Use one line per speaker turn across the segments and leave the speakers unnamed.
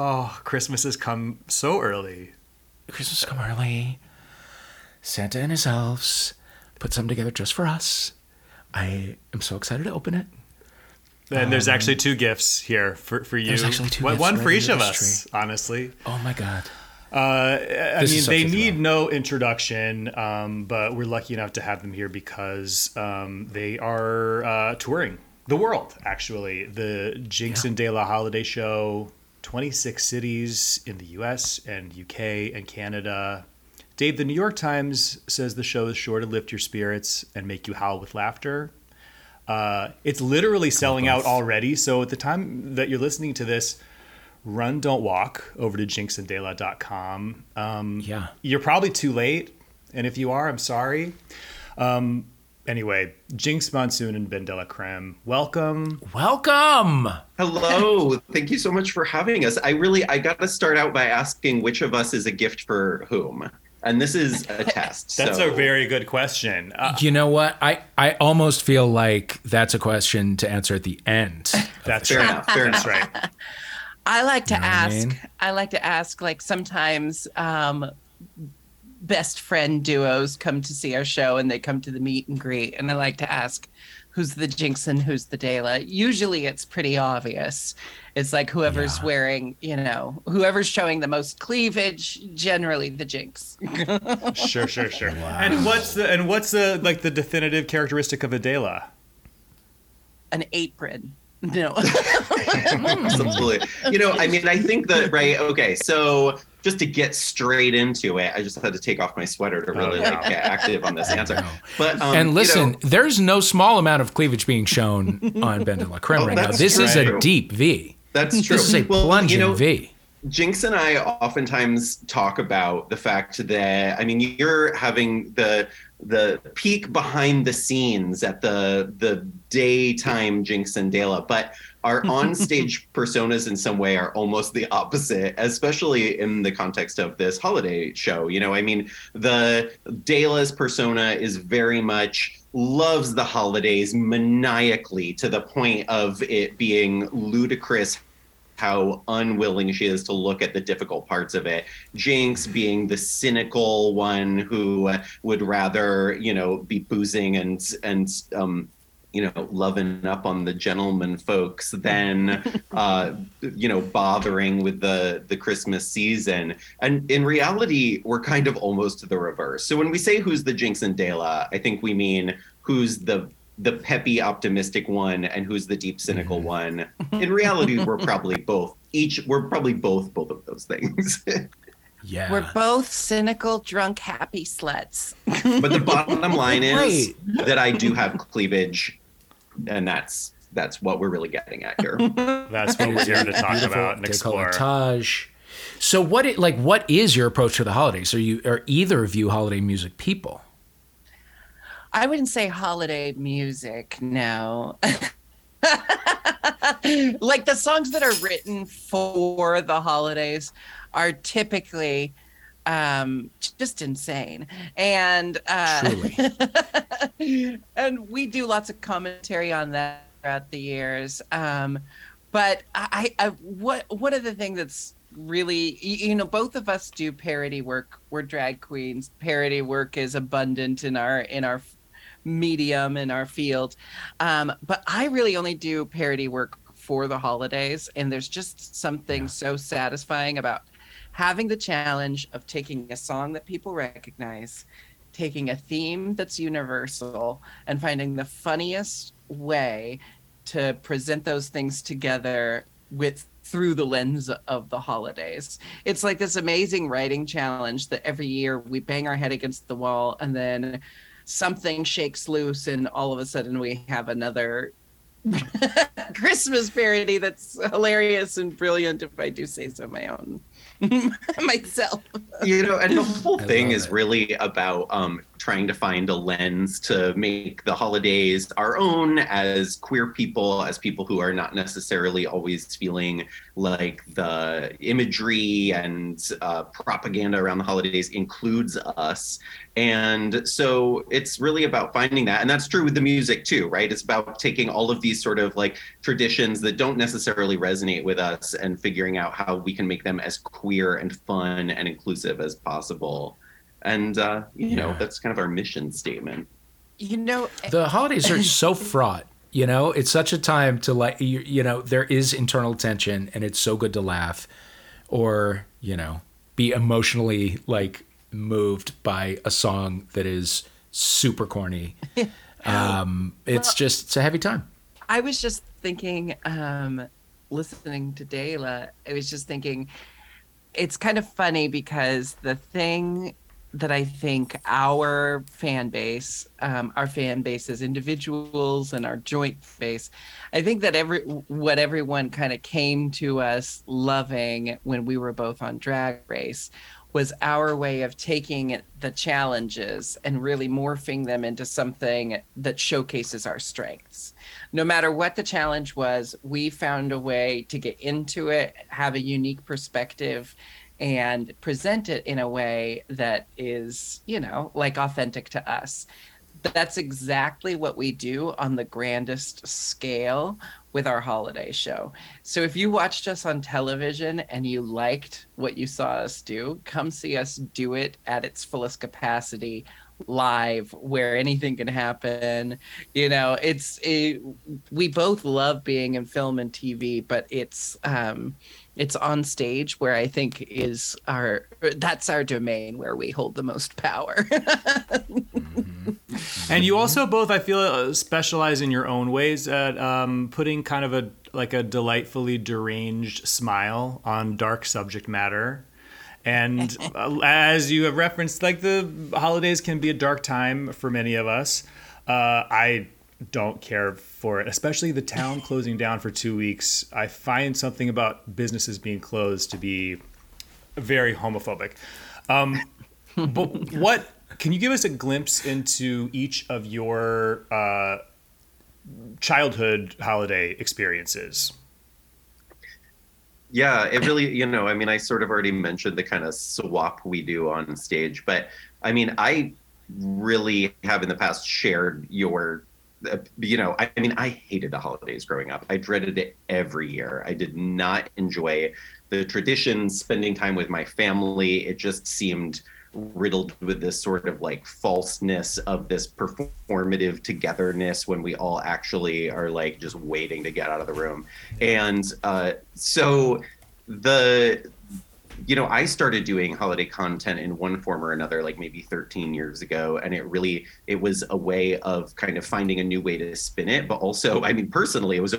Oh, Christmas has come so early.
Christmas come early. Santa and his elves put some together just for us. I am so excited to open it.
And there's actually two gifts here for, for you.
Um, There's actually two
one,
gifts
one
right
for each of us, honestly.
Oh my god.
Uh, I
This
mean, they need
thrill.
no introduction, um, but we're lucky enough to have them here because um, they are uh, touring the world, actually. The Jinkx and De La Holiday Show, 26 cities in the US and UK and Canada. Dave, the New York Times says the show is sure to lift your spirits and make you howl with laughter. Uh, it's literally selling out already. So at the time that you're listening to this, run, don't walk over to jinkxanddela.com. Um,
Yeah.
You're probably too late. And if you are, I'm sorry. Um, anyway, Jinkx Monsoon and BenDeLaCreme, welcome.
Welcome.
Hello. Thank you so much for having us. I really I got to start out by asking which of us is a gift for whom. And this is a test.
That's
so-
a very good question. Uh,
You know what? I, I almost feel like that's a question to answer at the end.
that's
fair
right.
enough. Fair
That's
enough.
right.
I like to
know what I
ask.
mean?
I, like to ask. Like sometimes, um, best friend duos come to see our show, and they come to the meet and greet, and I like to ask, who's the Jinkx and who's the Dela? Usually, it's pretty obvious. It's like whoever's
Yeah.
wearing, you know, whoever's showing the most cleavage. Generally, the Jinkx.
Sure, sure, sure. And what's the and what's the like the definitive characteristic of Adela?
An apron. No.
Absolutely. You know, I mean, I think that right. Okay, so just to get straight into it, I just had to take off my sweater to really
Oh,
like get active on this answer. But um,
and
you
listen,
know,
there's no small amount of cleavage being shown on BenDeLaCreme
Oh,
right now. This is a deep V.
that's true.
This is a
Well,
plunging
you know,
V.
Jinkx and I oftentimes talk about the fact that I mean you're having the the peek behind the scenes at the the daytime Jinkx and Dela, but our onstage personas in some way are almost the opposite, especially in the context of this holiday show. You know, I mean, the Dela's persona is very much loves the holidays maniacally to the point of it being ludicrous how unwilling she is to look at the difficult parts of it. Jinkx being the cynical one who would rather, you know, be boozing and and um, you know, loving up on the gentleman folks than uh, you know, bothering with the the Christmas season. And in reality, we're kind of almost the reverse. So when we say who's the Jinkx and Dela, I think we mean who's the the peppy optimistic one and who's the deep cynical one in reality we're probably both each we're probably both both of those things
Yeah.
We're both cynical, drunk, happy sluts.
But the bottom line is
Right.
that i do have cleavage and that's that's what we're really getting at here
That's what we're here to talk about and explore.
Decolletage. So what it like what is your approach to the holidays? Are you are either of you holiday music people?
I wouldn't say holiday music, no. like the songs that are written for the holidays are typically um just insane. And uh and we do lots of commentary on that throughout the years. Um but I, I what one of the things that's really you know both of us do parody work. We're drag queens. Parody work is abundant in our in our medium in our field. Um but i really only do parody work for the holidays and there's just something so satisfying about having the challenge of taking a song that people recognize taking a theme that's universal and finding the funniest way to present those things together with through the lens of the holidays. It's like this amazing writing challenge that every year we bang our head against the wall and then something shakes loose and all of a sudden we have another Christmas parody that's hilarious and brilliant if I do say so my own myself.
you know and the whole thing is
it.
really about um trying to find a lens to make the holidays our own as queer people, as people who are not necessarily always feeling like the imagery and uh, propaganda around the holidays includes us. And so it's really about finding that. And that's true with the music too, right? It's about taking all of these sort of like traditions that don't necessarily resonate with us and figuring out how we can make them as queer and fun and inclusive as possible. And, uh, you know, that's kind of our mission statement.
You know,
the holidays are so fraught. You know, it's such a time to like, you, you know, there is internal tension and it's so good to laugh or, you know, be emotionally like moved by a song that is super corny. um, it's well, just, it's a heavy time.
I was just thinking, um, listening to Dela, I was just thinking, it's kind of funny because the thing that I think our fan base, um, our fan base as individuals and our joint base, I think that every what everyone kind of came to us loving when we were both on Drag Race was our way of taking the challenges and really morphing them into something that showcases our strengths. No matter what the challenge was, we found a way to get into it, have a unique perspective, and present it in a way that is, you know, like authentic to us. That's exactly what we do on the grandest scale with our holiday show. So if you watched us on television and you liked what you saw us do, come see us do it at its fullest capacity live where anything can happen you know it's it, we both love being in film and tv but it's um it's on stage where I think is our that's our domain where we hold the most power.
mm-hmm. And you also both, I feel, uh, specialize in your own ways at um, putting kind of a like a delightfully deranged smile on dark subject matter. And uh, as you have referenced, like the holidays can be a dark time for many of us. Uh, I don't care for it, especially the town closing down for two weeks. I find something about businesses being closed to be very homophobic. Um, but what can you give us a glimpse into each of your uh, childhood holiday experiences?
Yeah, it really, you know, I mean, I sort of already mentioned the kind of swap we do on stage, but I mean, I really have in the past shared your you know, I, mean, I hated the holidays growing up. I dreaded it every year. I did not enjoy the traditions, spending time with my family. It just seemed riddled with this sort of like falseness of this performative togetherness when we all actually are like just waiting to get out of the room. And uh, so the you know, I started doing holiday content in one form or another, like maybe 13 years ago, and it really it was a way of kind of finding a new way to spin it. But also, I mean, personally, it was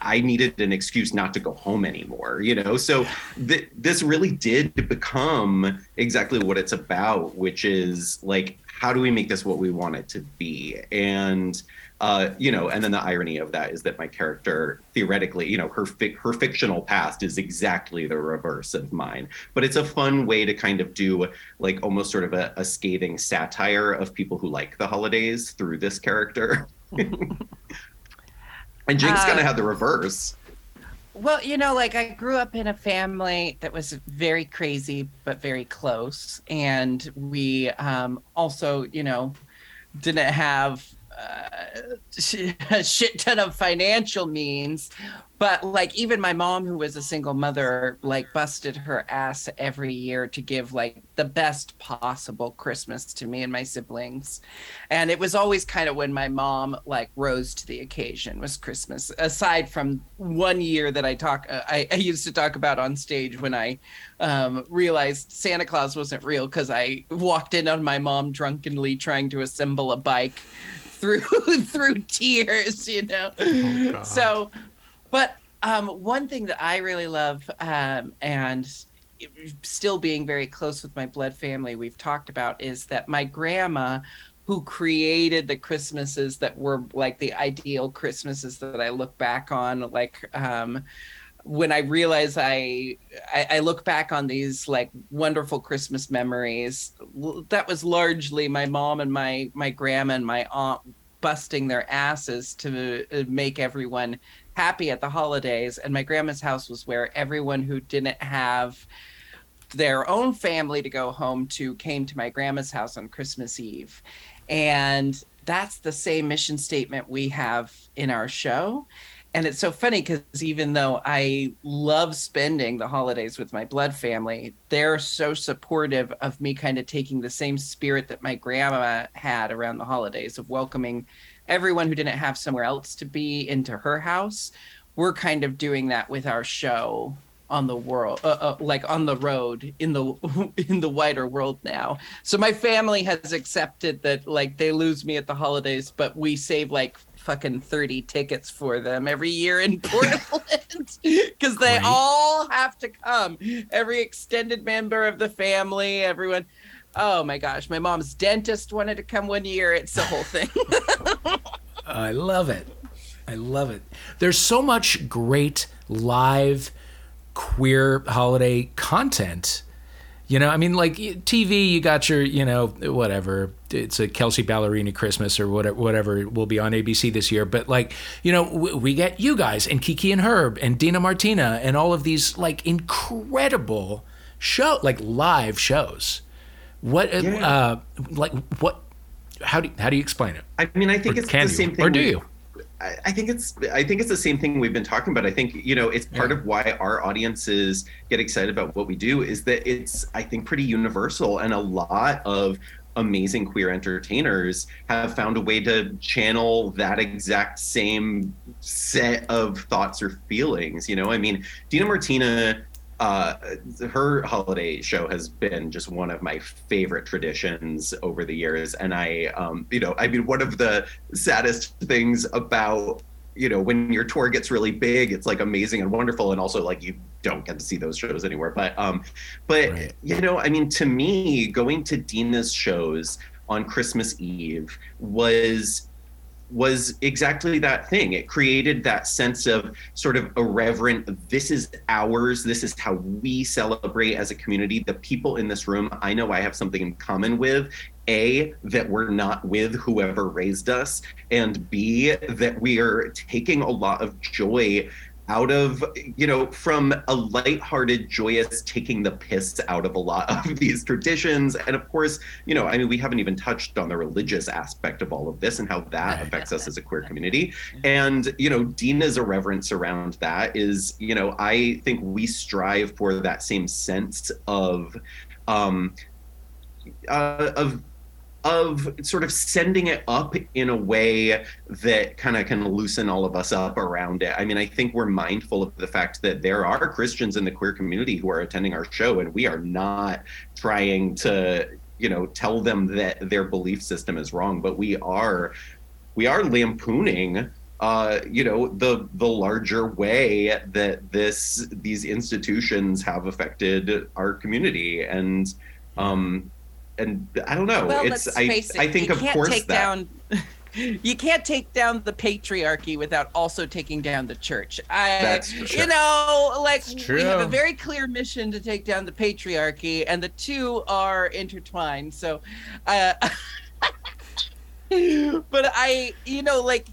I needed an excuse not to go home anymore, you know. So th- this really did become exactly what it's about, which is like, how do we make this what we want it to be? And uh, you know, and then the irony of that is that my character theoretically, you know, her fi- her fictional past is exactly the reverse of mine. But it's a fun way to kind of do like almost sort of a, a scathing satire of people who like the holidays through this character. and Jinkx's uh, gonna have the reverse.
Well, you know, like I grew up in a family that was very crazy but very close, and we um, also, you know, didn't have a shit ton of financial means but like even my mom who was a single mother like busted her ass every year to give like the best possible christmas to me and my siblings. And it was always kind of when my mom like rose to the occasion was christmas aside from one year that i talk uh, I, I, used to talk about on stage when i um, realized santa claus wasn't real because i walked in on my mom drunkenly trying to assemble a bike through through tears, you know. Oh, so, but um, one thing that I really love, um, and still being very close with my blood family, we've talked about is that my grandma, who created the Christmases that were like the ideal Christmases that I look back on, like um, when I realize I, I, I look back on these like wonderful Christmas memories, that was largely my mom and my my grandma and my aunt busting their asses to uh, make everyone happy at the holidays. And my grandma's house was where everyone who didn't have their own family to go home to came to my grandma's house on Christmas Eve. And that's the same mission statement we have in our show and it's so funny because even though I love spending the holidays with my blood family, they're so supportive of me kind of taking the same spirit that my grandma had around the holidays of welcoming everyone who didn't have somewhere else to be into her house. We're kind of doing that with our show on the world uh, uh, like on the road in the in the wider world now so my family has accepted that like they lose me at the holidays but we save like fucking 30 tickets for them every year in Portland because they all have to come. Every extended member of the family, everyone. Oh my gosh, my mom's dentist wanted to come one year. It's the whole thing.
I love it. I love it. There's so much great live queer holiday content you know, I mean, like TV, you got your, you know, whatever. It's a Kelsea Ballerini Christmas or whatever, whatever will be on ABC this year. But like, you know, we get you guys and Kiki and Herb and Dina Martina and all of these like incredible show, like live shows. What, uh, yeah. uh, like, what? How do how do you explain it?
I mean, I think or it's the same thing.
Or do you?
I think it's I think it's the same thing we've been talking about. I think you know it's part yeah. of why our audiences get excited about what we do is that it's I think pretty universal and a lot of amazing queer entertainers have found a way to channel that exact same set of thoughts or feelings. You know, I mean, Dina Martina uh, her holiday show has been just one of my favorite traditions over the years. And I, um, you know, I mean, one of the saddest things about you know when your tour gets really big it's like amazing and wonderful and also like you don't get to see those shows anywhere but um but right. you know i mean to me going to dina's shows on christmas eve was was exactly that thing. It created that sense of sort of irreverent, this is ours, this is how we celebrate as a community. The people in this room, I know I have something in common with. A, that we're not with whoever raised us, and B, that we are taking a lot of joy out of you know from a lighthearted joyous taking the piss out of a lot of these traditions. And of course you know i mean we haven't even touched on the religious aspect of all of this and how that affects us as a queer community. And you know dina's irreverence around that is you know i think we strive for that same sense of um uh, of of sort of sending it up in a way that kind of can loosen all of us up around it. I mean, I think we're mindful of the fact that there are Christians in the queer community who are attending our show, and we are not trying to, you know, tell them that their belief system is wrong, but we are we are lampooning uh, you know the the larger way that this these institutions have affected our community and um and I don't know.
Well,
it's
let's face
I,
it,
I think
you
of
can't
course
take
that.
down. You can't take down the patriarchy without also taking down the church. I,
That's true.
You know, like we have a very clear mission to take down the patriarchy, and the two are intertwined. So, uh, but I, you know, like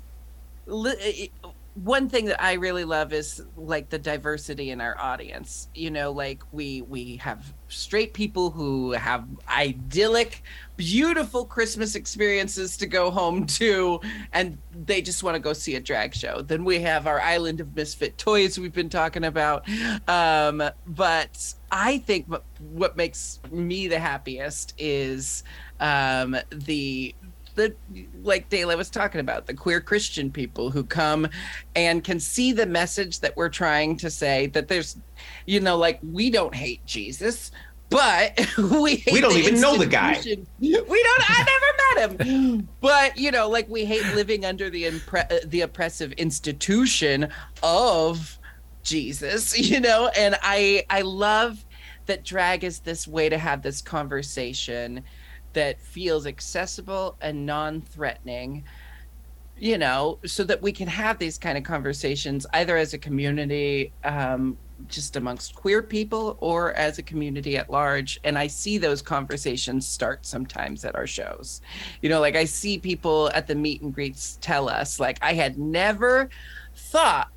li- one thing that I really love is like the diversity in our audience. You know, like we we have straight people who have idyllic, beautiful Christmas experiences to go home to, and they just want to go see a drag show. Then we have our island of misfit toys we've been talking about. Um, but I think what, makes me the happiest is um, the the like Dayla was talking about the queer Christian people who come and can see the message that we're trying to say that there's you know like we don't hate Jesus but we hate
We don't even know the guy.
We don't. I never met him. But you know, like we hate living under the impre- uh, the oppressive institution of Jesus. You know, and I I love that drag is this way to have this conversation that feels accessible and non-threatening you know, so that we can have these kind of conversations either as a community, um, just amongst queer people, or as a community at large. And I see those conversations start sometimes at our shows. You know, like I see people at the meet and greets tell us, like, I had never thought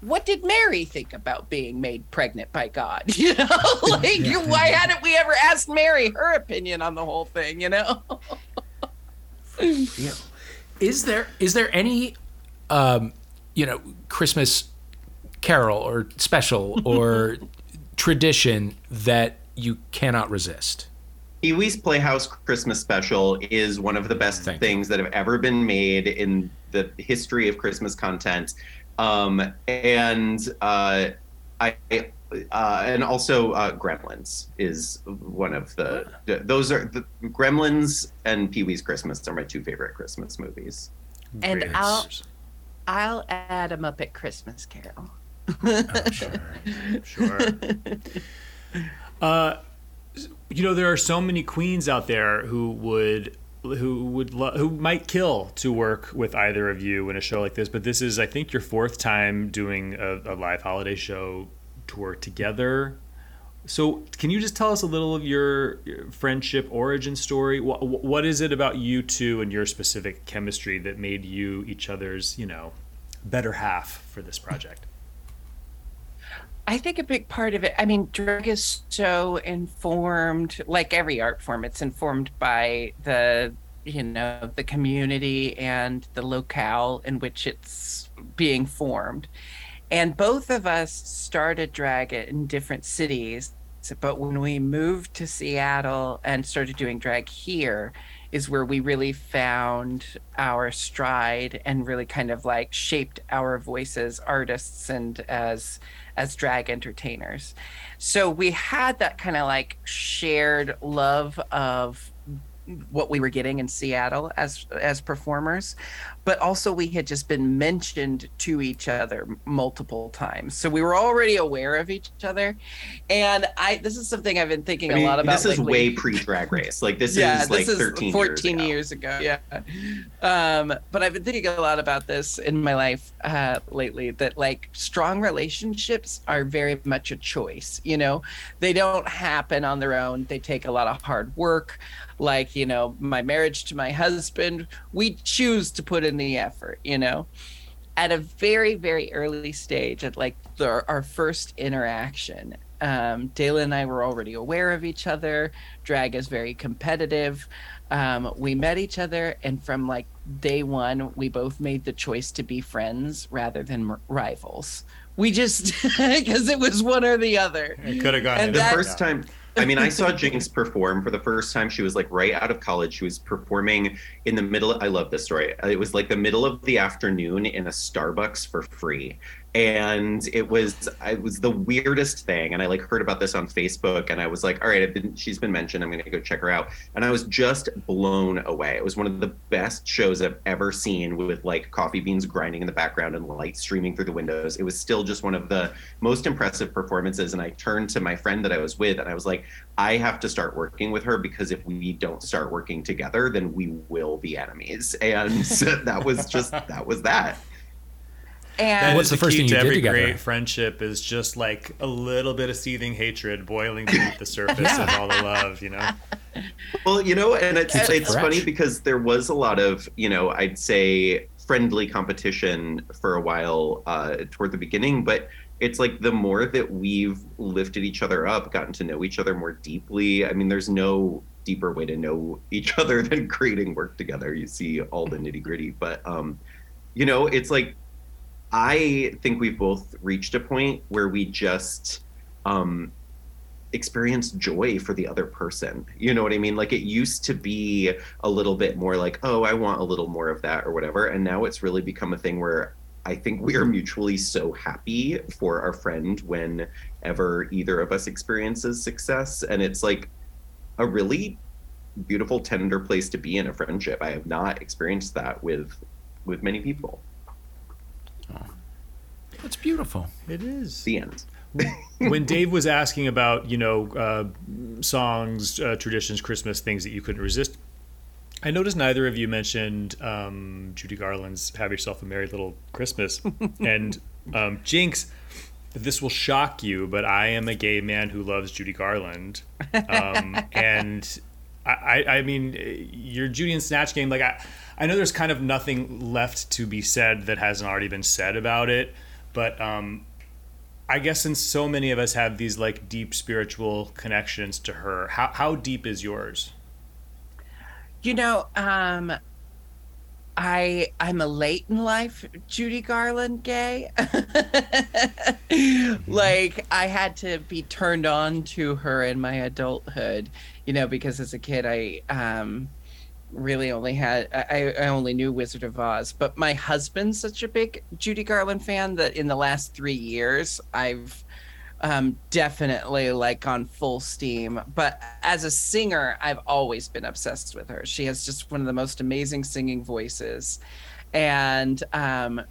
what did Mary think about being made pregnant by God? You know, like you, why hadn't we ever asked Mary her opinion on the whole thing? You know.
yeah. Is there is there any, um, you know, Christmas carol or special or tradition that you cannot resist?
Pee Wee's Playhouse Christmas Special is one of the best
Thank
things that have ever been made in the history of Christmas content. Um, and uh, I, uh, and also uh, Gremlins is one of the. Those are the Gremlins and Pee Wee's Christmas are my two favorite Christmas movies.
And
Great.
I'll I'll add a Muppet Christmas Carol.
Oh, sure.
Sure. uh, you know, there are so many queens out there who would who would lo- who might kill to work with either of you in a show like this. But this is, I think, your fourth time doing a, a live holiday show tour together. So, can you just tell us a little of your, your friendship origin story? What, what is it about you two and your specific chemistry that made you each other's, you know, better half for this project?
I think a big part of it, I mean, drag is so informed, like every art form, it's informed by the, you know, the community and the locale in which it's being formed. And both of us started drag in different cities. But when we moved to Seattle and started doing drag here, is where we really found our stride and really kind of like shaped our voices, artists and as as drag entertainers. So we had that kind of like shared love of what we were getting in Seattle as as performers, but also we had just been mentioned to each other multiple times. So we were already aware of each other. And I this is something I've been thinking
I mean,
a lot about.
this is
lately.
way pre Drag Race. Like this
yeah,
is like
this is
13
14
years ago.
years ago. Yeah. Um, but I've been thinking a lot about this in my life uh, lately that like strong relationships are very much a choice. You know, they don't happen on their own, they take a lot of hard work. Like, you know, my marriage to my husband, we choose to put in the effort, you know at a very very early stage at like the, our first interaction um, Dayla and I were already aware of each other. Drag is very competitive. Um, we met each other, and from like day one, we both made the choice to be friends rather than rivals. We just because it was one or the other.
It could have gone.
And
either
The
that-
first time, I mean, I saw Jinkx perform for the first time. She was like right out of college. She was performing in the middle. I love this story. It was like the middle of the afternoon in a Starbucks for free. And it was, it was the weirdest thing. And I like heard about this on Facebook, and I was like, all right, I've been, she's been mentioned. I'm gonna go check her out. And I was just blown away. It was one of the best shows I've ever seen, with like coffee beans grinding in the background and light streaming through the windows. It was still just one of the most impressive performances. And I turned to my friend that I was with, and I was like, I have to start working with her because if we don't start working together, then we will be enemies. And that was just that was that.
That
And
What's
is
the first
key
thing
to
you did
every
together?
great friendship is just like a little bit of seething hatred boiling beneath the surface of all the love, you know?
Well, you know, and it's
Keeps it
it's funny because there was a lot of, you know, I'd say friendly competition for a while uh, toward the beginning, but it's like the more that we've lifted each other up, gotten to know each other more deeply. I mean, there's no deeper way to know each other than creating work together. You see all the nitty gritty, but um, you know, it's like I think we've both reached a point where we just um, experience joy for the other person. You know what I mean? Like it used to be a little bit more like, oh, I want a little more of that or whatever. And now it's really become a thing where I think we are mutually so happy for our friend whenever either of us experiences success. And it's like a really beautiful, tender place to be in a friendship. I have not experienced that with with many people.
It's beautiful.
It is.
The end.
when Dave was asking about, you know, uh, songs, uh, traditions, Christmas things that you couldn't resist, I noticed neither of you mentioned um, Judy Garland's "Have Yourself a Merry Little Christmas," and um, Jinkx. This will shock you, but I am a gay man who loves Judy Garland, um, and I, I mean, your Judy and Snatch game. Like I, I know there's kind of nothing left to be said that hasn't already been said about it, but um, I guess since so many of us have these like deep spiritual connections to her, how how deep is yours?
You know, um, I I'm a late in life Judy Garland gay. like I had to be turned on to her in my adulthood, you know, because as a kid I um really only had I, I only knew Wizard of Oz, but my husband's such a big Judy Garland fan that in the last three years I've um, definitely like on full steam. But as a singer, I've always been obsessed with her. She has just one of the most amazing singing voices. And um,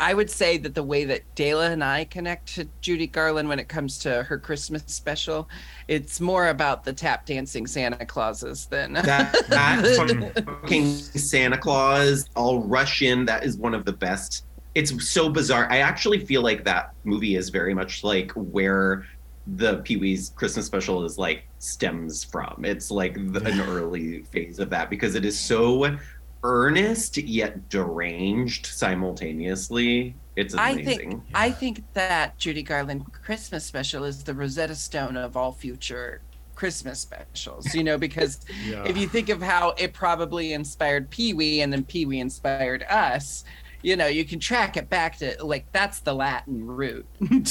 I would say that the way that Dela and I connect to Judy Garland when it comes to her Christmas special, it's more about the tap dancing Santa Clauses than
that, that fucking Santa Claus. I'll rush in. That is one of the best it's so bizarre. I actually feel like that movie is very much like where the Pee Wee's Christmas special is like stems from. It's like the, an early phase of that because it is so earnest yet deranged simultaneously. It's amazing.
I think I think that Judy Garland Christmas special is the Rosetta Stone of all future Christmas specials, you know, because yeah. if you think of how it probably inspired Pee Wee and then Pee Wee inspired us, you know, you can track it back to like that's the Latin root.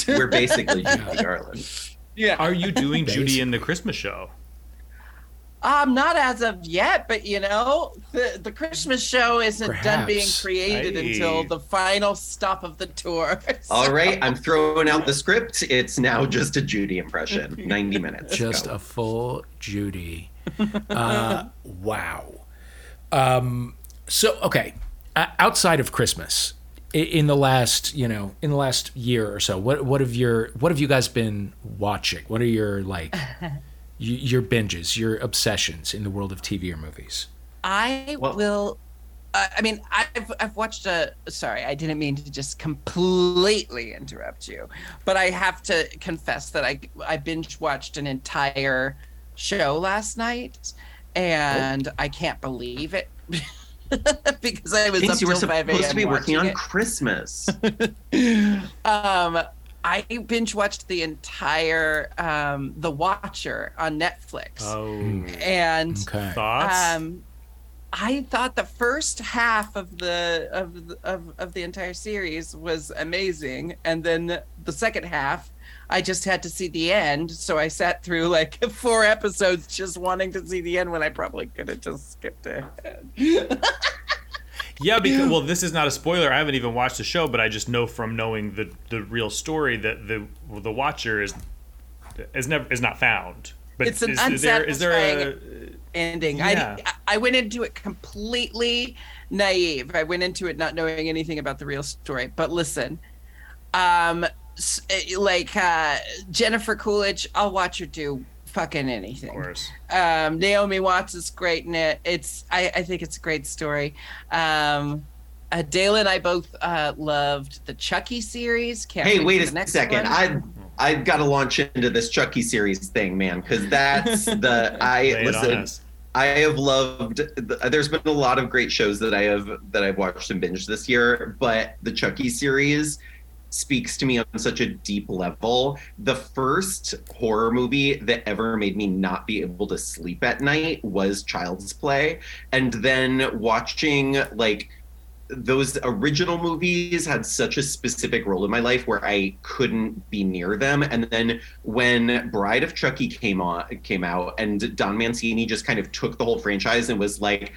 We're basically Judy Garland.
Yeah. Are you doing Judy in the Christmas show?
Um, not as of yet, but you know, the the Christmas show isn't Perhaps. done being created Aye. until the final stop of the tour.
So. All right, I'm throwing out the script. It's now just a Judy impression, 90 minutes.
Just Go. a full Judy. Uh, wow. Um, so okay, outside of Christmas, in the last you know in the last year or so, what what have your what have you guys been watching? What are your like your binges, your obsessions in the world of TV or movies?
I well, will. Uh, I mean, I've I've watched a. Sorry, I didn't mean to just completely interrupt you, but I have to confess that I I binge watched an entire show last night, and oh. I can't believe it. because I was up
you were
supposed
to be working on it. Christmas.
um, I binge watched the entire um, The Watcher on Netflix.
Oh,
and
okay. thoughts?
Um, I thought the first half of the of the, of, of the entire series was amazing, and then the second half I just had to see the end. So I sat through like four episodes just wanting to see the end when I probably could have just skipped ahead.
yeah, because well, this is not a spoiler. I haven't even watched the show, but I just know from knowing the the real story that the the Watcher is is never is not found.
But it's an is, unsatisfying is there, is there a, ending. Yeah. I I went into it completely naive. I went into it not knowing anything about the real story. But listen, um, Eh, like uh, Jennifer Coolidge, I'll watch her do fucking anything. Of
course.
Um, Naomi Watts is great in it. It's I, I think it's a great story. Um, uh, Dale and I both uh, loved the Chucky series.
Can't hey, wait a second. I I've got to launch into this Chucky series thing, man, because that's the I listen. I have loved. There's been a lot of great shows that I have that I've watched and binged this year, but the Chucky series speaks to me on such a deep level. The first horror movie that ever made me not be able to sleep at night was Child's Play. And then watching like those original movies had such a specific role in my life where I couldn't be near them. And then when Bride of Chucky came on came out and Don Mancini just kind of took the whole franchise and was like,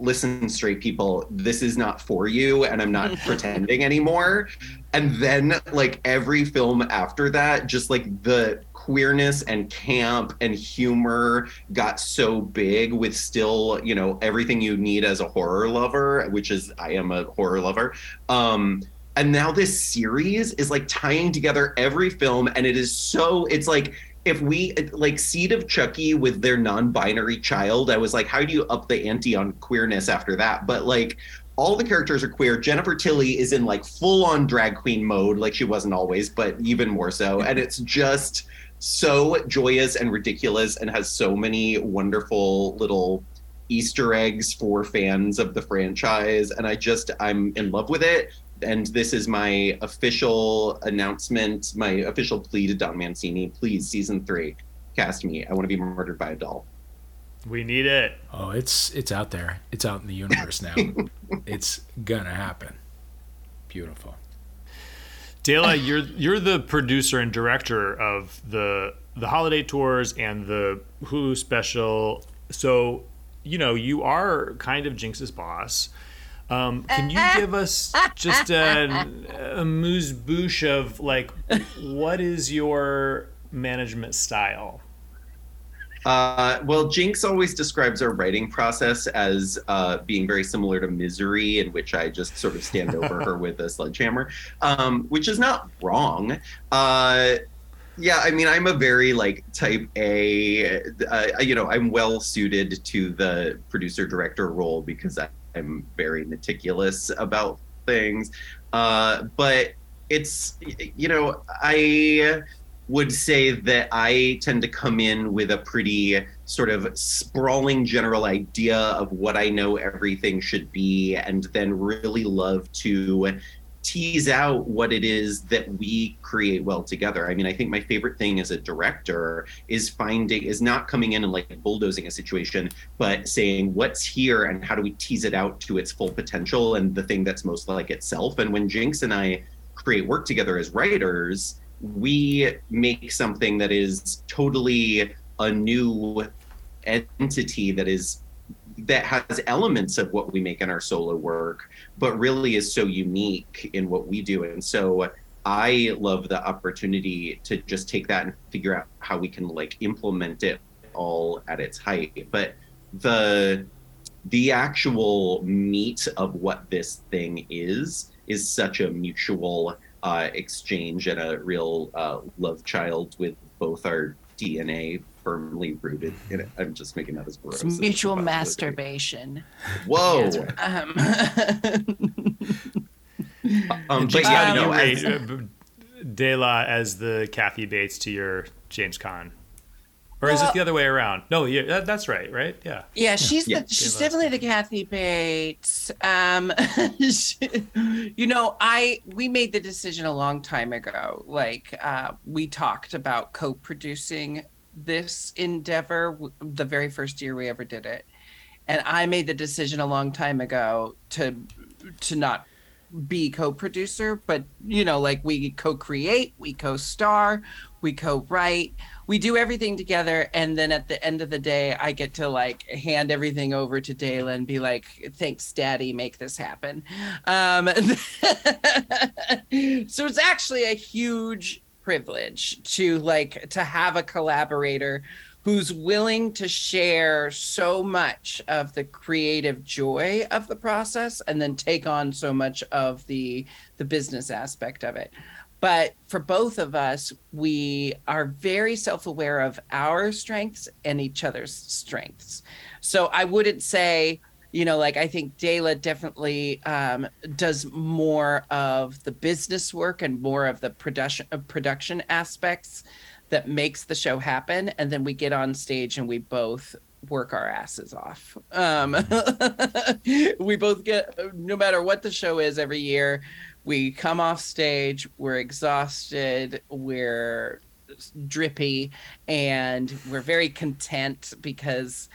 listen straight people this is not for you and i'm not pretending anymore. And then like every film after that just like the queerness and camp and humor got so big with still you know everything you need as a horror lover which is i am a horror lover. Um and now this series is like tying together every film and it is so it's like if we like Seed of Chucky with their non-binary child, I was like, how do you up the ante on queerness after that? But like all the characters are queer. Jennifer Tilly is in like full-on drag queen mode, like she wasn't always, but even more so. Mm-hmm. And it's just so joyous and ridiculous and has so many wonderful little Easter eggs for fans of the franchise. And I just I'm in love with it and this is my official announcement, my official plea to Don Mancini. Please, season three, cast me. I want to be murdered by a doll.
We need it.
Oh, it's it's out there. It's out in the universe now. it's gonna happen. Beautiful.
Dela, you're you're the producer and director of the the holiday tours and the Hulu special. So, you know, you are kind of Jinkx's boss. Um, can you give us just a, a moose bouche of like what is your management style?
Uh, well, Jinkx always describes our writing process as uh, being very similar to Misery, in which I just sort of stand over her with a sledgehammer, um, which is not wrong. Uh, yeah, I mean, I'm a very like type A. Uh, you know, I'm well suited to the producer director role because I, I'm very meticulous about things. Uh, but it's, you know, I would say that I tend to come in with a pretty sort of sprawling general idea of what I know everything should be, and then really love to tease out what it is that we create well together. I mean, I think my favorite thing as a director is finding is not coming in and like bulldozing a situation, but saying what's here and how do we tease it out to its full potential and the thing that's most like itself. And when Jinkx and I create work together as writers, we make something that is totally a new entity that is that has elements of what we make in our solo work, but really is so unique in what we do. And so I love the opportunity to just take that and figure out how we can like implement it all at its height. But the the actual meat of what this thing is is such a mutual uh, exchange and a real uh, love child with both our DNA firmly rooted in it. I'm just making that as gross.
It's mutual
possible.
masturbation.
Whoa.
Um,
Um, but yeah,
how do
no,
you
as-
rate uh, Dela as the Kathy Bates to your James Caan? Or is it the other way around? No, yeah, that, that's right, right? Yeah.
yeah, she's
Yeah.
the, she's definitely the Kathy Bates. Um, she- you know, I we made the decision a long time ago. Like uh, we talked about co-producing this endeavor the very first year we ever did it, and I made the decision a long time ago to to not be co-producer but you know like we co-create we co-star we co-write we do everything together. And then at the end of the day i get to like hand everything over to Dayla and be like thanks daddy make this happen. Um so it's actually a huge privilege to like to have a collaborator who's willing to share so much of the creative joy of the process and then take on so much of the the business aspect of it. But for both of us we are very self-aware of our strengths and each other's strengths. So i wouldn't say you know like i think Dayla definitely um, does more of the business work and more of the production uh, production aspects that makes the show happen. And then we get on stage and we both work our asses off. Um we both get no matter what the show is every year we come off stage we're exhausted we're drippy and we're very content because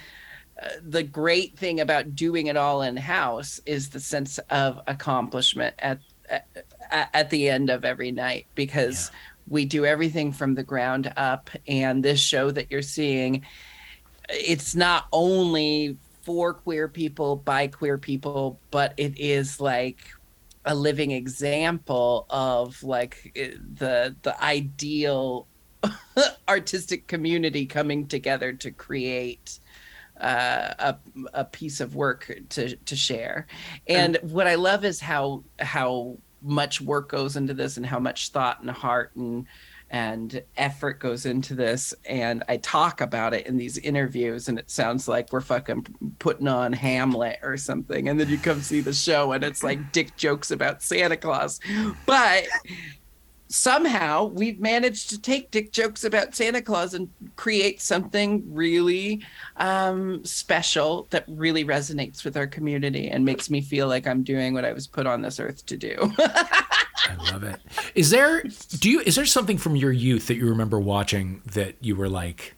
the great thing about doing it all in house is the sense of accomplishment at at, at the end of every night because we do everything from the ground up. And this show that you're seeing it's not only for queer people by queer people but it is like a living example of like eh, the the ideal artistic community coming together to create uh, a a piece of work to to share. And what I love is how how much work goes into this and how much thought and heart and and effort goes into this. And i talk about it in these interviews and it sounds like we're fucking putting on hamlet or something. And then you come see the show and it's like dick jokes about santa claus. But somehow we've managed to take dick jokes about Santa Claus and create something really um, special that really resonates with our community and makes me feel like I'm doing what I was put on this earth to do.
I love it. Is there do you is there something from your youth that you remember watching that you were like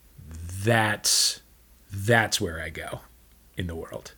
that's that's where I go in the world?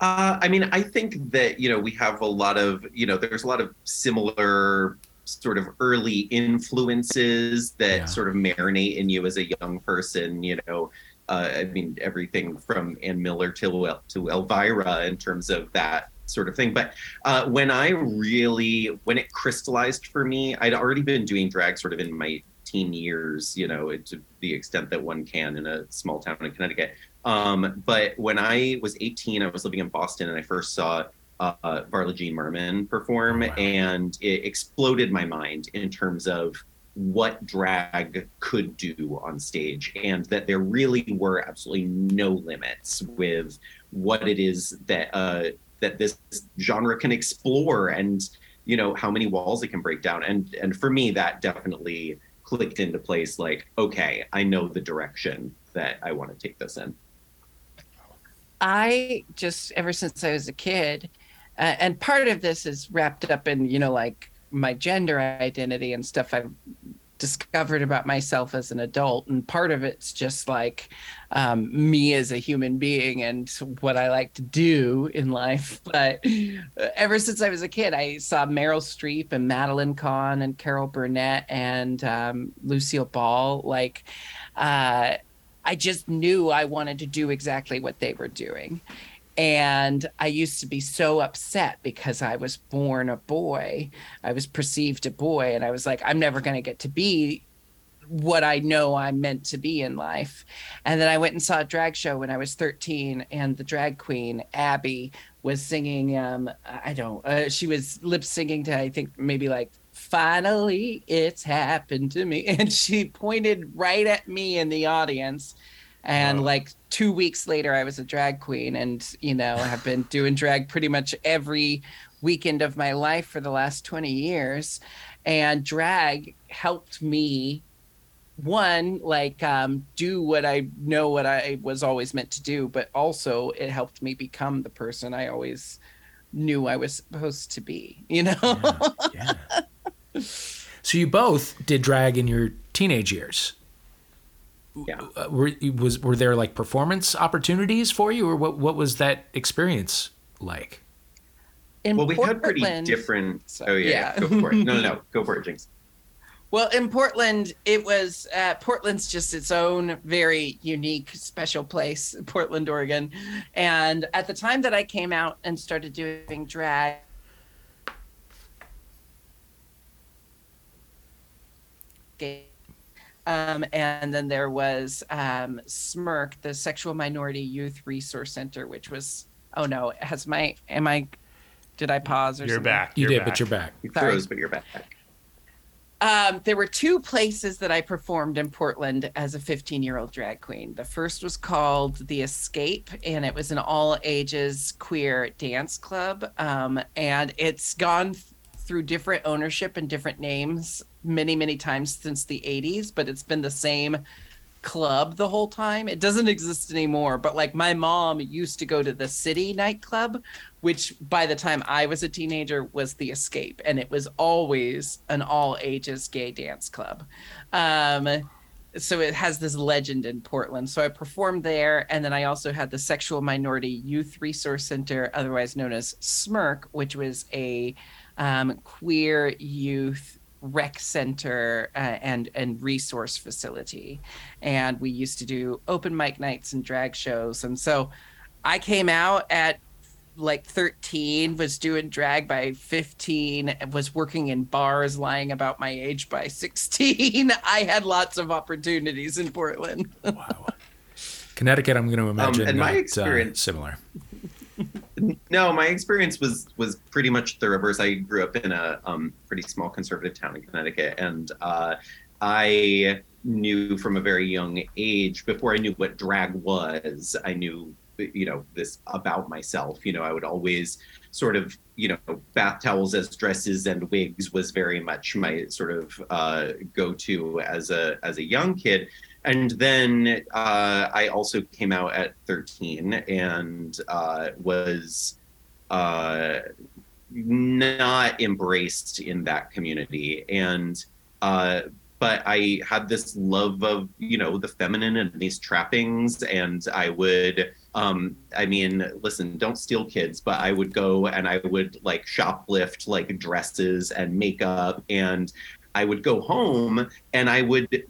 Uh, I mean, I think that you know we have a lot of you know there's a lot of similar sort of early influences that
Yeah.
sort of marinate in you as a young person. You know, uh, I mean everything from Ann Miller to to Elvira in terms of that sort of thing. But uh, when I really when it crystallized for me, I'd already been doing drag sort of in my teen years. You know, to the extent that one can in a small town in Connecticut. Um, but when I was 18, I was living in Boston and I first saw uh, Varla Jean Merman perform,
Oh, wow.
and it exploded my mind in terms of what drag could do on stage, and that there really were absolutely no limits with what it is that uh, that this genre can explore, and you know how many walls it can break down. And and for me, that definitely clicked into place. Like, okay, I know the direction that I want to take this in.
I just ever since I was a kid, uh, and part of this is wrapped up in you know like my gender identity and stuff I've discovered about myself as an adult, and part of it's just like um, me as a human being and what I like to do in life. But ever since I was a kid, I saw Meryl Streep and Madeline Kahn and Carol Burnett and um, Lucille Ball like. Uh, I just knew I wanted to do exactly what they were doing. And I used to be so upset because I was born a boy. I was perceived a boy. And I was like, I'm never going to get to be what I know I'm meant to be in life. And then I went and saw a drag show when I was 13, and the drag queen, Abby, was singing, um, I don't, uh, she was lip singing to, I think, maybe like, finally it's happened to me. And she pointed right at me in the audience. And
Wow.
like two weeks later, I was a drag queen and, you know, have been doing drag pretty much every weekend of my life for the last 20 years. And drag helped me one like um do what i know what i was always meant to do but also it helped me become the person i always knew i was supposed to be you know
Yeah. yeah. So you both did drag in your teenage years.
Yeah.
Uh, were was were there like performance opportunities for you, or what? What was that experience like?
in
well, we had pretty different.
So-
oh yeah,
yeah.
go for it. No, no, no, go for it, Jinkx.
Well, in Portland, it was uh, Portland's just its own very unique, special place, Portland, Oregon. And at the time that I came out and started doing drag, um, and then there was um, SMYRC, the Sexual Minority Youth Resource Center, which was oh no, has my am I did I pause or
You're
something?
back.
You
you're
did,
back.
but you're back.
You
Sorry.
froze, but you're back.
Um, there were two places that I performed in Portland as a 15 year old drag queen. The first was called The Escape, and it was an all ages queer dance club. Um, and it's gone th- through different ownership and different names many, many times since the 80s, but it's been the same club the whole time. It doesn't exist anymore, but like my mom used to go to the City nightclub, which by the time I was a teenager was the Escape, and it was always an all ages gay dance club. Um, so it has this legend in Portland. So I performed there, and then I also had the Sexual Minority Youth Resource Center, otherwise known as SMYRC, which was a um, queer youth rec center uh, and and resource facility and we used to do open mic nights and drag shows and so i came out at like 13 was doing drag by 15 was working in bars lying about my age by 16 i had lots of opportunities in portland
Wow. Connecticut, I'm going to imagine
and my
not, uh,
experience-
similar.
No, my experience was was pretty much the reverse. I grew up in a um, pretty small conservative town in Connecticut, and uh, I knew from a very young age, before I knew what drag was, I knew you know this about myself. You know, I would always sort of you know bath towels as dresses and wigs was very much my sort of uh, go to as a as a young kid and then uh, I also came out at 13 and uh, was uh, not embraced in that community. And uh, but I had this love of you know the feminine and these trappings, and I would. Um, I mean, listen, don't steal kids, but I would go and I would like shoplift like dresses and makeup, and I would go home and I would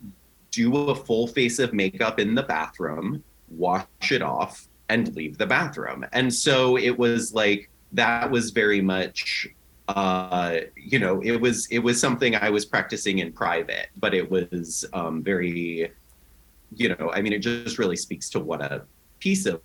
do a full face of makeup in the bathroom, wash it off, and leave the bathroom. And so it was like that was very much uh, you know, it was it was something I was practicing in private, but it was um, very, you know, I mean, it just really speaks to what a piece of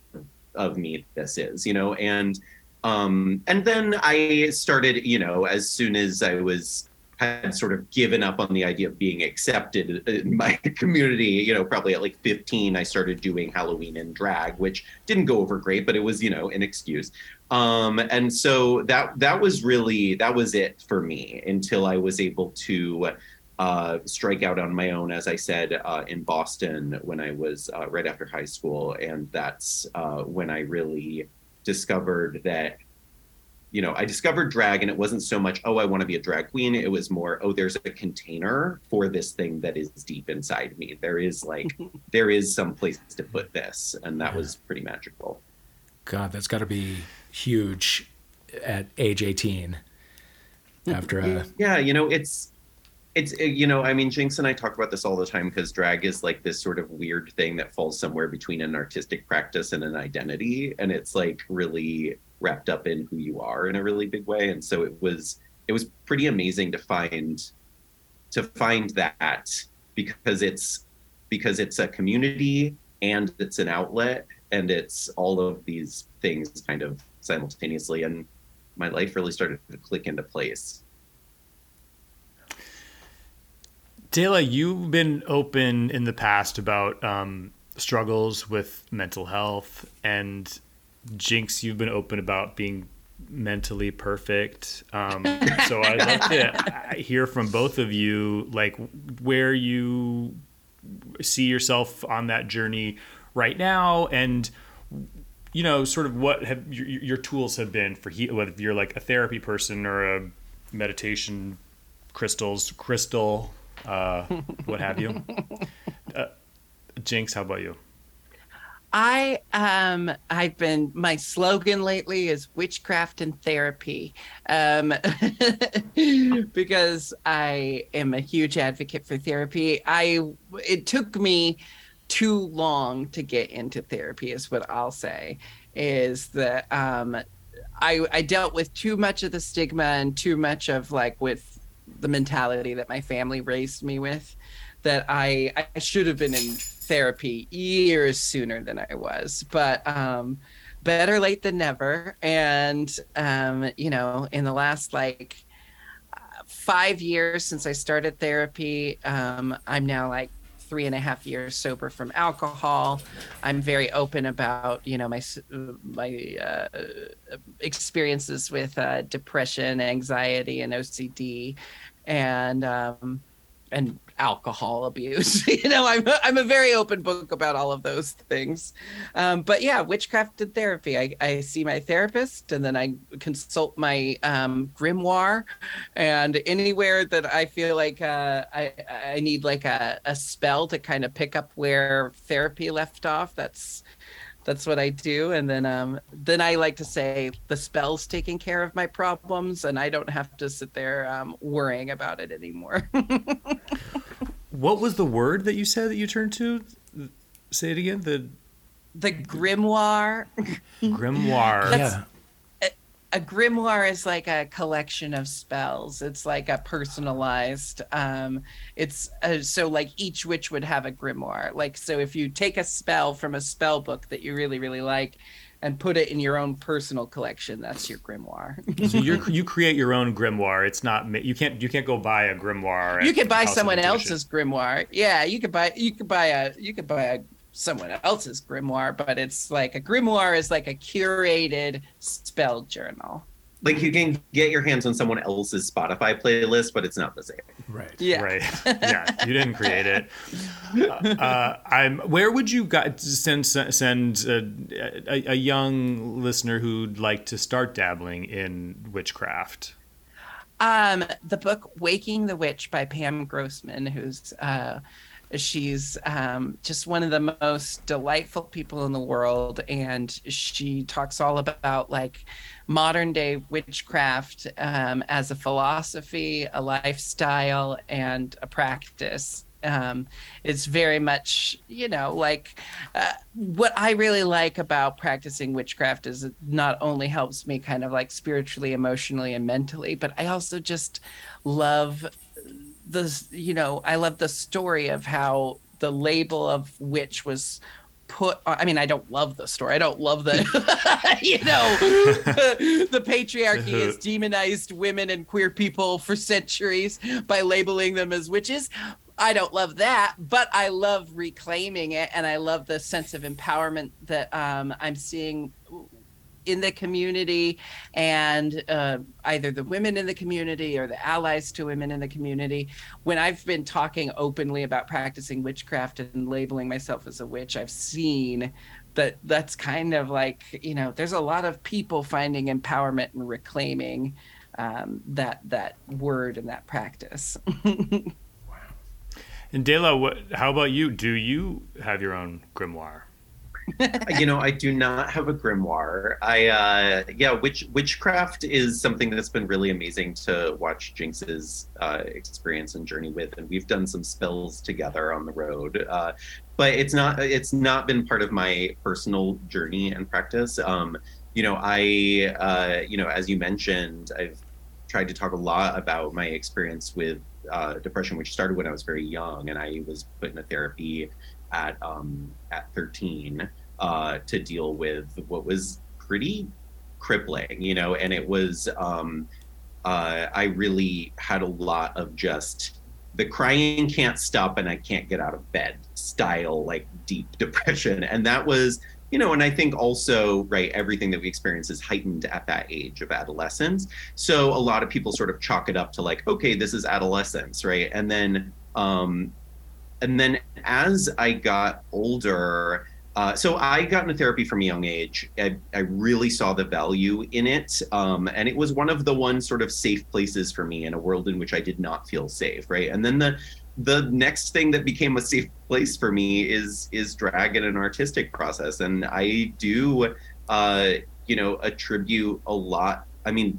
of me this is, you know, and um, and then I started, you know, as soon as I was had sort of given up on the idea of being accepted in my community. You know, probably at like 15, I started doing Halloween in drag, which didn't go over great, but it was, you know, an excuse. Um, and so that that was really that was it for me until I was able to uh, strike out on my own, as I said, uh, in Boston when I was uh, right after high school, and that's uh, when I really discovered that you know, I discovered drag and it wasn't so much, oh, I want to be a drag queen. It was more, oh, there's a container for this thing that is deep inside me. There is like, there is some place to put this. And that was pretty magical.
God, that's got to be huge at age 18 after a.
Yeah, you know, it's, it's uh, you know i mean Jinkx and i talk about this all the time because drag is like this sort of weird thing that falls somewhere between an artistic practice and an identity and it's like really wrapped up in who you are in a really big way. And so it was it was pretty amazing to find to find that because it's because it's a community and it's an outlet and it's all of these things kind of simultaneously. And my life really started to click into place.
Dela, you've been open in the past about um, struggles with mental health and Jinkx, you've been open about being mentally perfect. Um, so I'd love to hear from both of you, like where you see yourself on that journey right now, and you know, sort of what have your, your tools have been for he- whether you're like a therapy person or a meditation crystals, crystal, uh, what have you. Uh, Jinkx, how about you?
I um I've been my slogan lately is witchcraft and therapy. Um because I am a huge advocate for therapy. I it took me too long to get into therapy is what I'll say is that um I I dealt with too much of the stigma and too much of like with the mentality that my family raised me with that I I should have been in therapy years sooner than I was, but um, better late than never. And um, you know, in the last like five years since I started therapy, um, I'm now like three and a half years sober from alcohol. I'm very open about you know my my uh, experiences with uh, depression, anxiety, and OCD, and um, and alcohol abuse. you know, I'm a, I'm a very open book about all of those things. Um, but yeah, witchcraft and therapy. I, I see my therapist and then I consult my um, grimoire. And anywhere that I feel like uh, I, I need like a, a spell to kind of pick up where therapy left off, that's that's what I do. And then um then I like to say the spell's taking care of my problems and I don't have to sit there um, worrying about it anymore.
what was the word that you said that you turned to? Say it again. The
the grimoire.
grimoire.
yeah
a grimoire is like a collection of spells it's like a personalized um it's uh, so like each witch would have a grimoire like so if you take a spell from a spell book that you really really like and put it in your own personal collection. That's your grimoire.
so you you create your own grimoire. It's not you can't you can't go buy a grimoire.
You could buy someone else's grimoire. Yeah, you could buy you could buy a you could buy a someone else's grimoire, but it's like a grimoire is like a curated spell journal
like you can get your hands on someone else's Spotify playlist, but it's not the same.
Right.
Yeah.
Right. Yeah. You didn't create it. Uh, I'm. Where would you guys send send a, a, a, young listener who'd like to start dabbling in witchcraft?
Um, the book "Waking the Witch" by Pam Grossman, who's uh, she's um, just one of the most delightful people in the world, and she talks all about like modern day witchcraft um, as a philosophy, a lifestyle, and a practice. Um, it's very much, you know, like uh, what I really like about practicing witchcraft is it not only helps me kind of like spiritually, emotionally, and mentally, but I also just love the, you know, I love the story of how the label of witch was put i mean i don't love the story. I don't love the you know the patriarchy has demonized women and queer people for centuries by labeling them as witches. I don't love that but i love reclaiming it and i love the sense of empowerment that um, i'm seeing in the community and uh, either the women in the community or the allies to women in the community. When I've been talking openly about practicing witchcraft and labeling myself as a witch, I've seen that that's kind of like, you know, there's a lot of people finding empowerment and reclaiming um, that that word and that practice. wow.
And Dela, what, how about you? Do you have your own grimoire?
You know, I do not have a grimoire. I uh yeah, witch witchcraft is something that's been really amazing to watch Jinkx's uh, experience and journey with, and we've done some spells together on the road. Uh, but it's not it's not been part of my personal journey and practice. Um, you know, I uh, you know, as you mentioned, I've tried to talk a lot about my experience with uh, depression, which started when I was very young, and I was put in a therapy at um, at 13 uh, to deal with what was pretty crippling, you know, and it was um, uh, I really had a lot of just the crying can't stop and I can't get out of bed style like deep depression, and that was you know and i think also right everything that we experience is heightened at that age of adolescence. So a lot of people sort of chalk it up to like okay this is adolescence right? And then um and then as I got older, uh, so I got into therapy from a young age. I, I really saw the value in it, um, and it was one of the one sort of safe places for me in a world in which I did not feel safe, right? And then the the next thing that became a safe place for me is is drag and an artistic process, and I do, uh, you know, attribute a lot. I mean,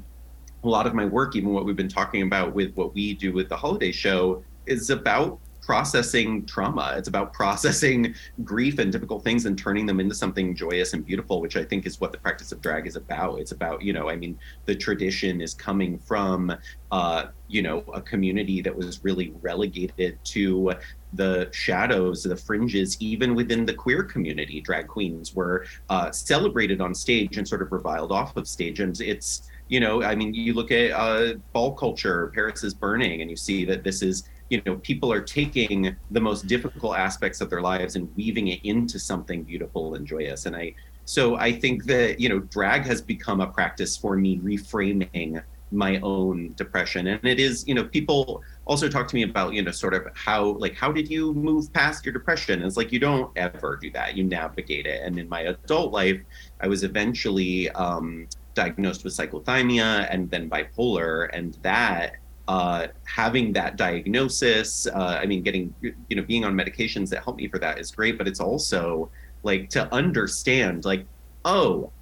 a lot of my work, even what we've been talking about with what we do with the holiday show, is about processing trauma. It's about processing grief and difficult things and turning them into something joyous and beautiful, which I think is what the practice of drag is about. It's about, you know, I mean, the tradition is coming from, uh, you know, a community that was really relegated to the shadows, the fringes, even within the queer community. Drag queens were uh, celebrated on stage and sort of reviled off of stage. And it's, you know, I mean, you look at uh, ball culture, Paris is burning, and you see that this is you know people are taking the most difficult aspects of their lives and weaving it into something beautiful and joyous. And i so i think that you know drag has become a practice for me reframing my own depression. And it is you know people also talk to me about you know sort of how like how did you move past your depression? It's like you don't ever do that. You navigate it. And in my adult life i was eventually um, diagnosed with cyclothymia and then bipolar. And that uh, having that diagnosis, uh, I mean, getting, you know, being on medications that help me for that is great, but it's also like to understand, like, oh,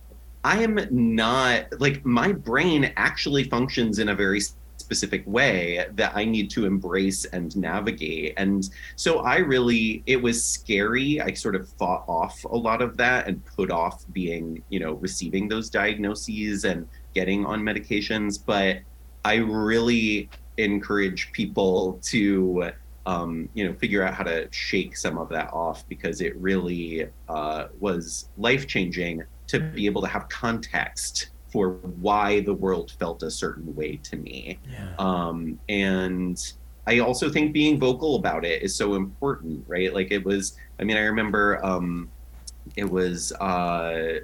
I am not, like, my brain actually functions in a very specific way that I need to embrace and navigate. And so I really, it was scary. I sort of fought off a lot of that and put off being, you know, receiving those diagnoses and getting on medications. But I really encourage people to um, you know figure out how to shake some of that off because it really uh, was life changing to be able to have context for why the world felt a certain way to me.
Yeah.
Um, and I also think being vocal about it is so important, right? Like it was, I mean, I remember um, it was uh,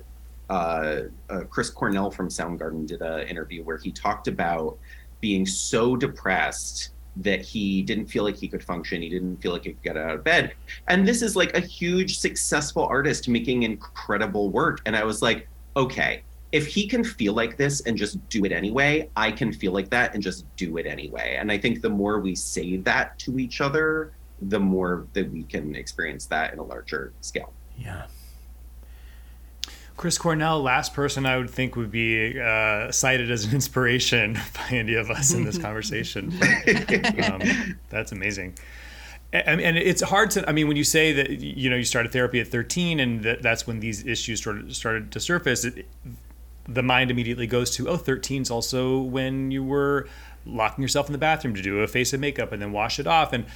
uh, uh, Chris Cornell from Soundgarden did an interview where he talked about being so depressed that he didn't feel like he could function. He didn't feel like he could get out of bed. And this is like a huge, successful artist making incredible work. And I was like, okay, if he can feel like this and just do it anyway, I can feel like that and just do it anyway. And I think the more we say that to each other, the more that we can experience that in a larger scale.
Yeah.
Chris Cornell, last person I would think would be uh, cited as an inspiration by any of us in this conversation. um, that's amazing. And, and, it's hard to, I mean, when you say that, you know, you started therapy at 13 and that, that's when these issues started, started to surface, it, the mind immediately goes to, oh, 13 is also when you were locking yourself in the bathroom to do a face of makeup and then wash it off. And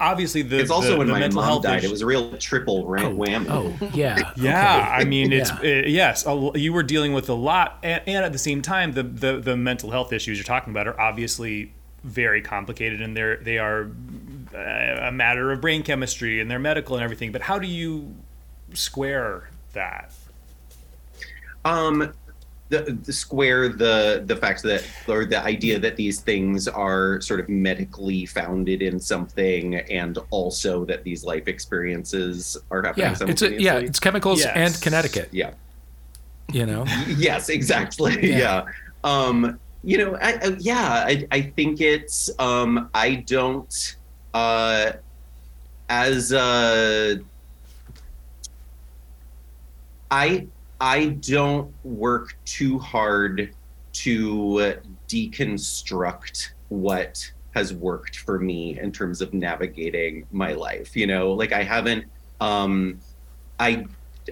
obviously the
it's also
the,
when
the
my
mental
mom
health
died.
issue.
It was a real triple ram-
Oh,
whammy.
oh, yeah.
Yeah,
okay.
I mean, it's
Yeah.
uh, yes, a l- you were dealing with a lot, and, and at the same time, the, the the mental health issues you're talking about are obviously very complicated, and they're they are uh, a matter of brain chemistry and they're medical and everything. But how do you square that?
um the, the square the the fact that or the idea that these things are sort of medically founded in something and also that these life experiences are happening
Yeah, it's a, yeah, it's chemicals
Yes.
and Connecticut.
yeah
You know,
yes exactly
Yeah.
yeah, um you know I, I yeah I, I think it's um i don't uh as uh i i don't work too hard to deconstruct what has worked for me in terms of navigating my life you know? Like i haven't um i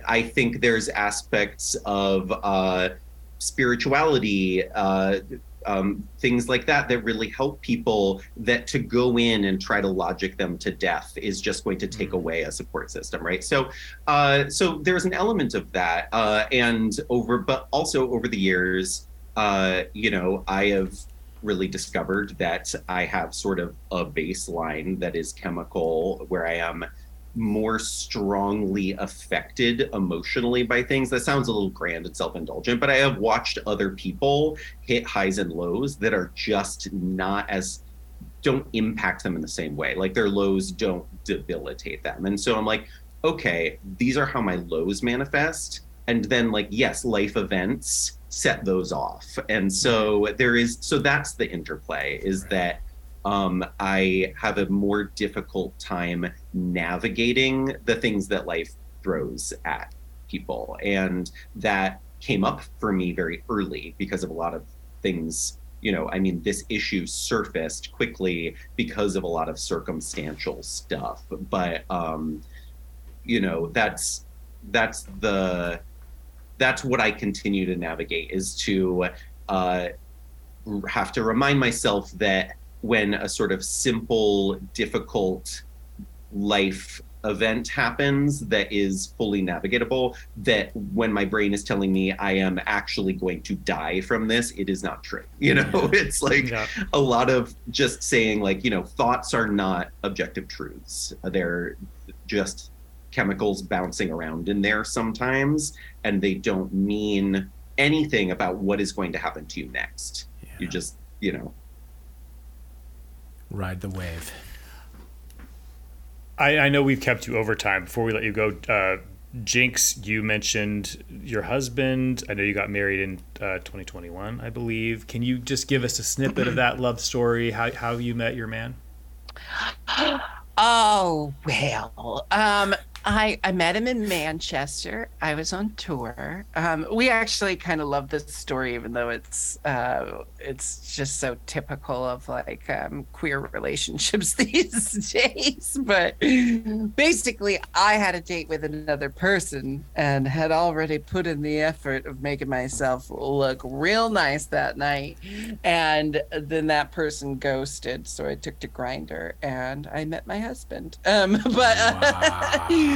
i think there's aspects of uh spirituality uh um, things like that that really help people that to go in and try to logic them to death is just going to take away a support system right? So uh so there's an element of that uh and over but also over the years uh you know i have really discovered that i have sort of a baseline that is chemical where i am more strongly affected emotionally by things. That sounds a little grand and self indulgent, but I have watched other people hit highs and lows that are just not as, don't impact them in the same way. Like their lows don't debilitate them. And so I'm like, okay, these are how my lows manifest. And then, like, yes, life events set those off. And so there is, so that's the interplay is that um, I have a more difficult time navigating the things that life throws at people. And that came up for me very early because of a lot of things. You know, I mean, this issue surfaced quickly because of a lot of circumstantial stuff. But, um, you know, that's that's the that's what I continue to navigate is to uh, have to remind myself that when a sort of simple, difficult life event happens that is fully navigatable, that when my brain is telling me I am actually going to die from this, it is not true. You know, it's like
Yeah.
a lot of just saying, like, you know, thoughts are not objective truths. They're just chemicals bouncing around in there sometimes, and they don't mean anything about what is going to happen to you next. You just, you know,
ride the wave.
I, I know we've kept you over time. Before we let you go, uh, Jinkx, you mentioned your husband. I know you got married in uh, 2021, I believe. Can you just give us a snippet of that love story? How how you met your man?
Oh well, um, I I met him in Manchester. I was on tour. Um, we actually kind of love this story, even though it's uh, it's just so typical of like um, queer relationships these days. But basically, I had a date with another person and had already put in the effort of making myself look real nice that night, and then that person ghosted. So I took to Grindr and I met my husband. Um, but
Wow.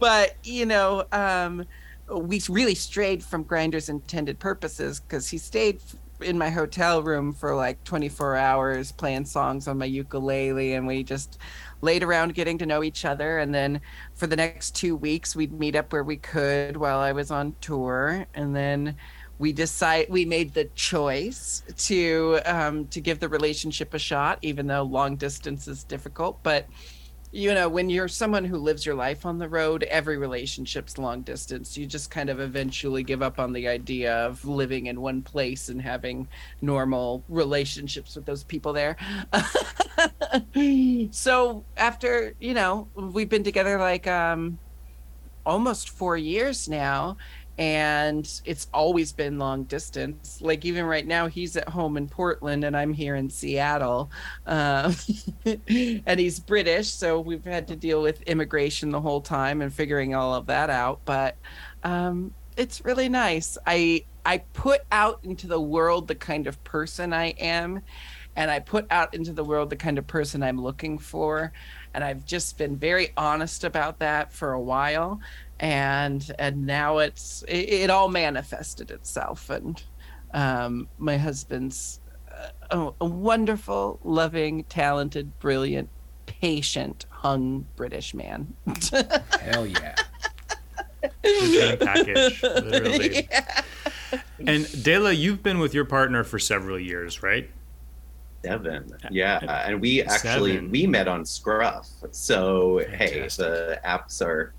But you know um we really strayed from Grindr's intended purposes because he stayed in my hotel room for like 24 hours playing songs on my ukulele and we just laid around getting to know each other. And then for the next two weeks we'd meet up where we could while i was on tour. And then we decide we made the choice to um, to give the relationship a shot even though long distance is difficult. But you know, when you're someone who lives your life on the road, every relationship's long distance. You just kind of eventually give up on the idea of living in one place and having normal relationships with those people there. so after, you know, we've been together like um almost 4 years now and it's always been long distance. Like even right now he's at home in portland and i'm here in seattle um, and he's british so we've had to deal with immigration the whole time and figuring all of that out but um, it's really nice. I i put out into the world the kind of person i am and i put out into the world the kind of person i'm looking for and i've just been very honest about that for a while. And and now it's it, it all manifested itself. And um, my husband's a, a, wonderful loving talented brilliant patient hung british man.
Hell yeah.
Package literally. Yeah. and Dela you've been with your partner for several years right
seven yeah and we actually seven. we met on scruff so Fantastic. hey the apps are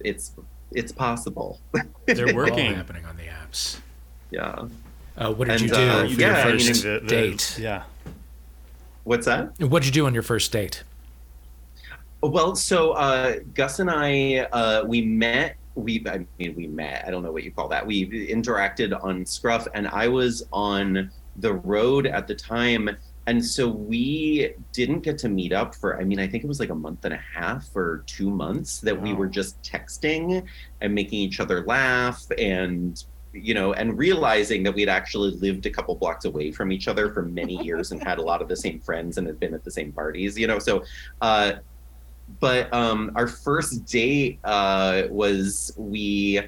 it's it's possible.
They're working.
happening on the apps.
Yeah.
Uh, what did and, you do uh, for yeah, your first I mean, the, the, date?
Yeah.
What's that?
What did you do on your first date?
Well, so uh, Gus and I, uh, we met. We, I mean, we met. I don't know what you call that. We interacted on Scruff, and I was on the road at the time and so we didn't get to meet up for i mean i think it was like a month and a half or two months that wow. we were just texting and making each other laugh and you know and realizing that we'd actually lived a couple blocks away from each other for many years and had a lot of the same friends and had been at the same parties you know so uh but um our first date uh was we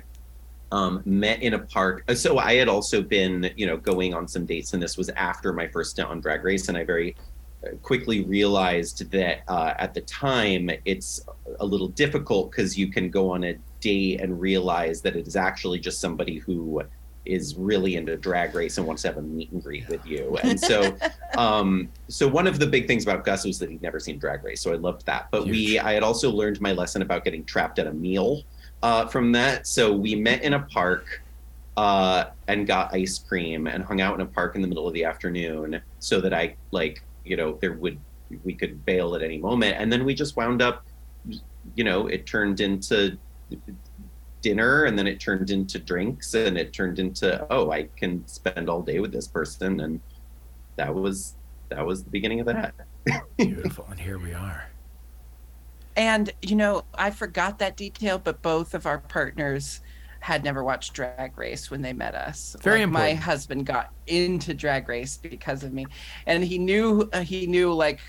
um, met in a park. Uh, so I had also been, you know, going on some dates, and this was after my first stint on Drag Race, and I very uh, quickly realized that uh, at the time it's a little difficult because you can go on a date and realize that it is actually just somebody who is really into drag race and wants to have a meet and greet with you. And so, um, so one of the big things about Gus was that he'd never seen drag race. So I loved that. But Huge. we, I had also learned my lesson about getting trapped at a meal uh, from that. So we met in a park uh, and got ice cream and hung out in a park in the middle of the afternoon so that I like you know there would we could bail at any moment. And then we just wound up, you know, it turned into dinner and then it turned into drinks and it turned into oh I can spend all day with this person and that was that was the beginning of that.
Beautiful, and here we are.
And you know, I forgot that detail, but both of our partners had never watched Drag Race when they met us.
Very like,
important. My husband got into Drag Race because of me, and he knew uh, he knew like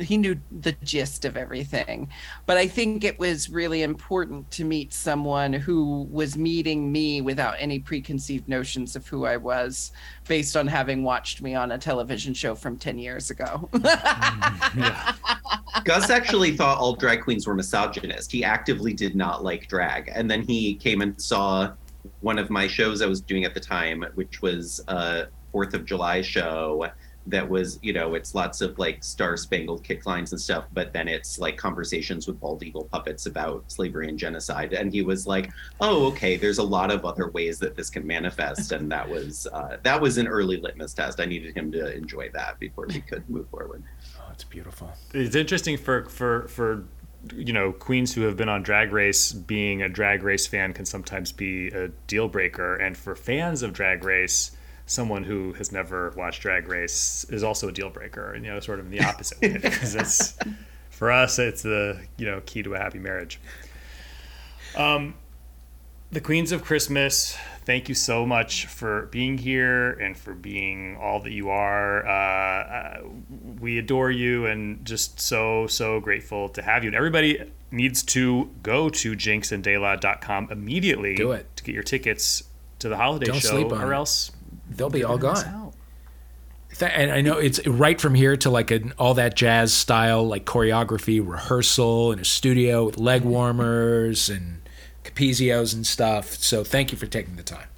he knew the gist of everything. But I think it was really important to meet someone who was meeting me without any preconceived notions of who I was, based on having watched me on a television show from ten years ago. Mm-hmm.
yeah. Gus actually thought all drag queens were misogynist. He actively did not like drag. And then he came and saw one of my shows I was doing at the time, which was a Fourth of July show that was, you know, it's lots of like star spangled kick lines and stuff, but then it's like conversations with bald eagle puppets about slavery and genocide. And he was like, "Oh, okay, there's a lot of other ways that this can manifest." And that was uh, that was an early litmus test. I needed him to enjoy that before we could move forward.
Oh, it's beautiful.
It's interesting for for for you know queens who have been on drag race being a drag race fan can sometimes be a deal breaker and for fans of drag race someone who has never watched drag race is also a deal breaker and you know sort of in the opposite because it's for us it's the you know key to a happy marriage um the queens of christmas thank you so much for being here and for being all that you are. Uh, uh, we adore you and just so, so grateful to have you. And everybody needs to go to jinkxanddela.com immediately
Do it.
to get your tickets to the holiday
Don't
show, or else
They'll be all
you're gonna miss
gone. Th- And I know it's right from here to like an all that jazz style, like choreography, rehearsal in a studio with leg warmers and Capezios and stuff. So thank you for taking the time.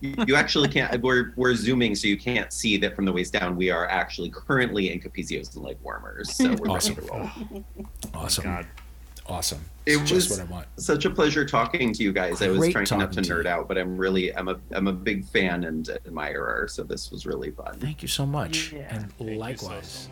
You, you actually can't. Uh, we're we're zooming, so you can't see that from the waist down. We are actually currently in Capezios and leg warmers. So we're
Awesome.
ready to roll.
Awesome.
God
awesome.
It
it's
was
what I want.
Such a pleasure talking to you guys. Great I was trying not to, nerd out, but I'm really I'm a I'm a big fan and admirer. So this was really fun.
Thank you so much,
yeah.
and
Thank
likewise.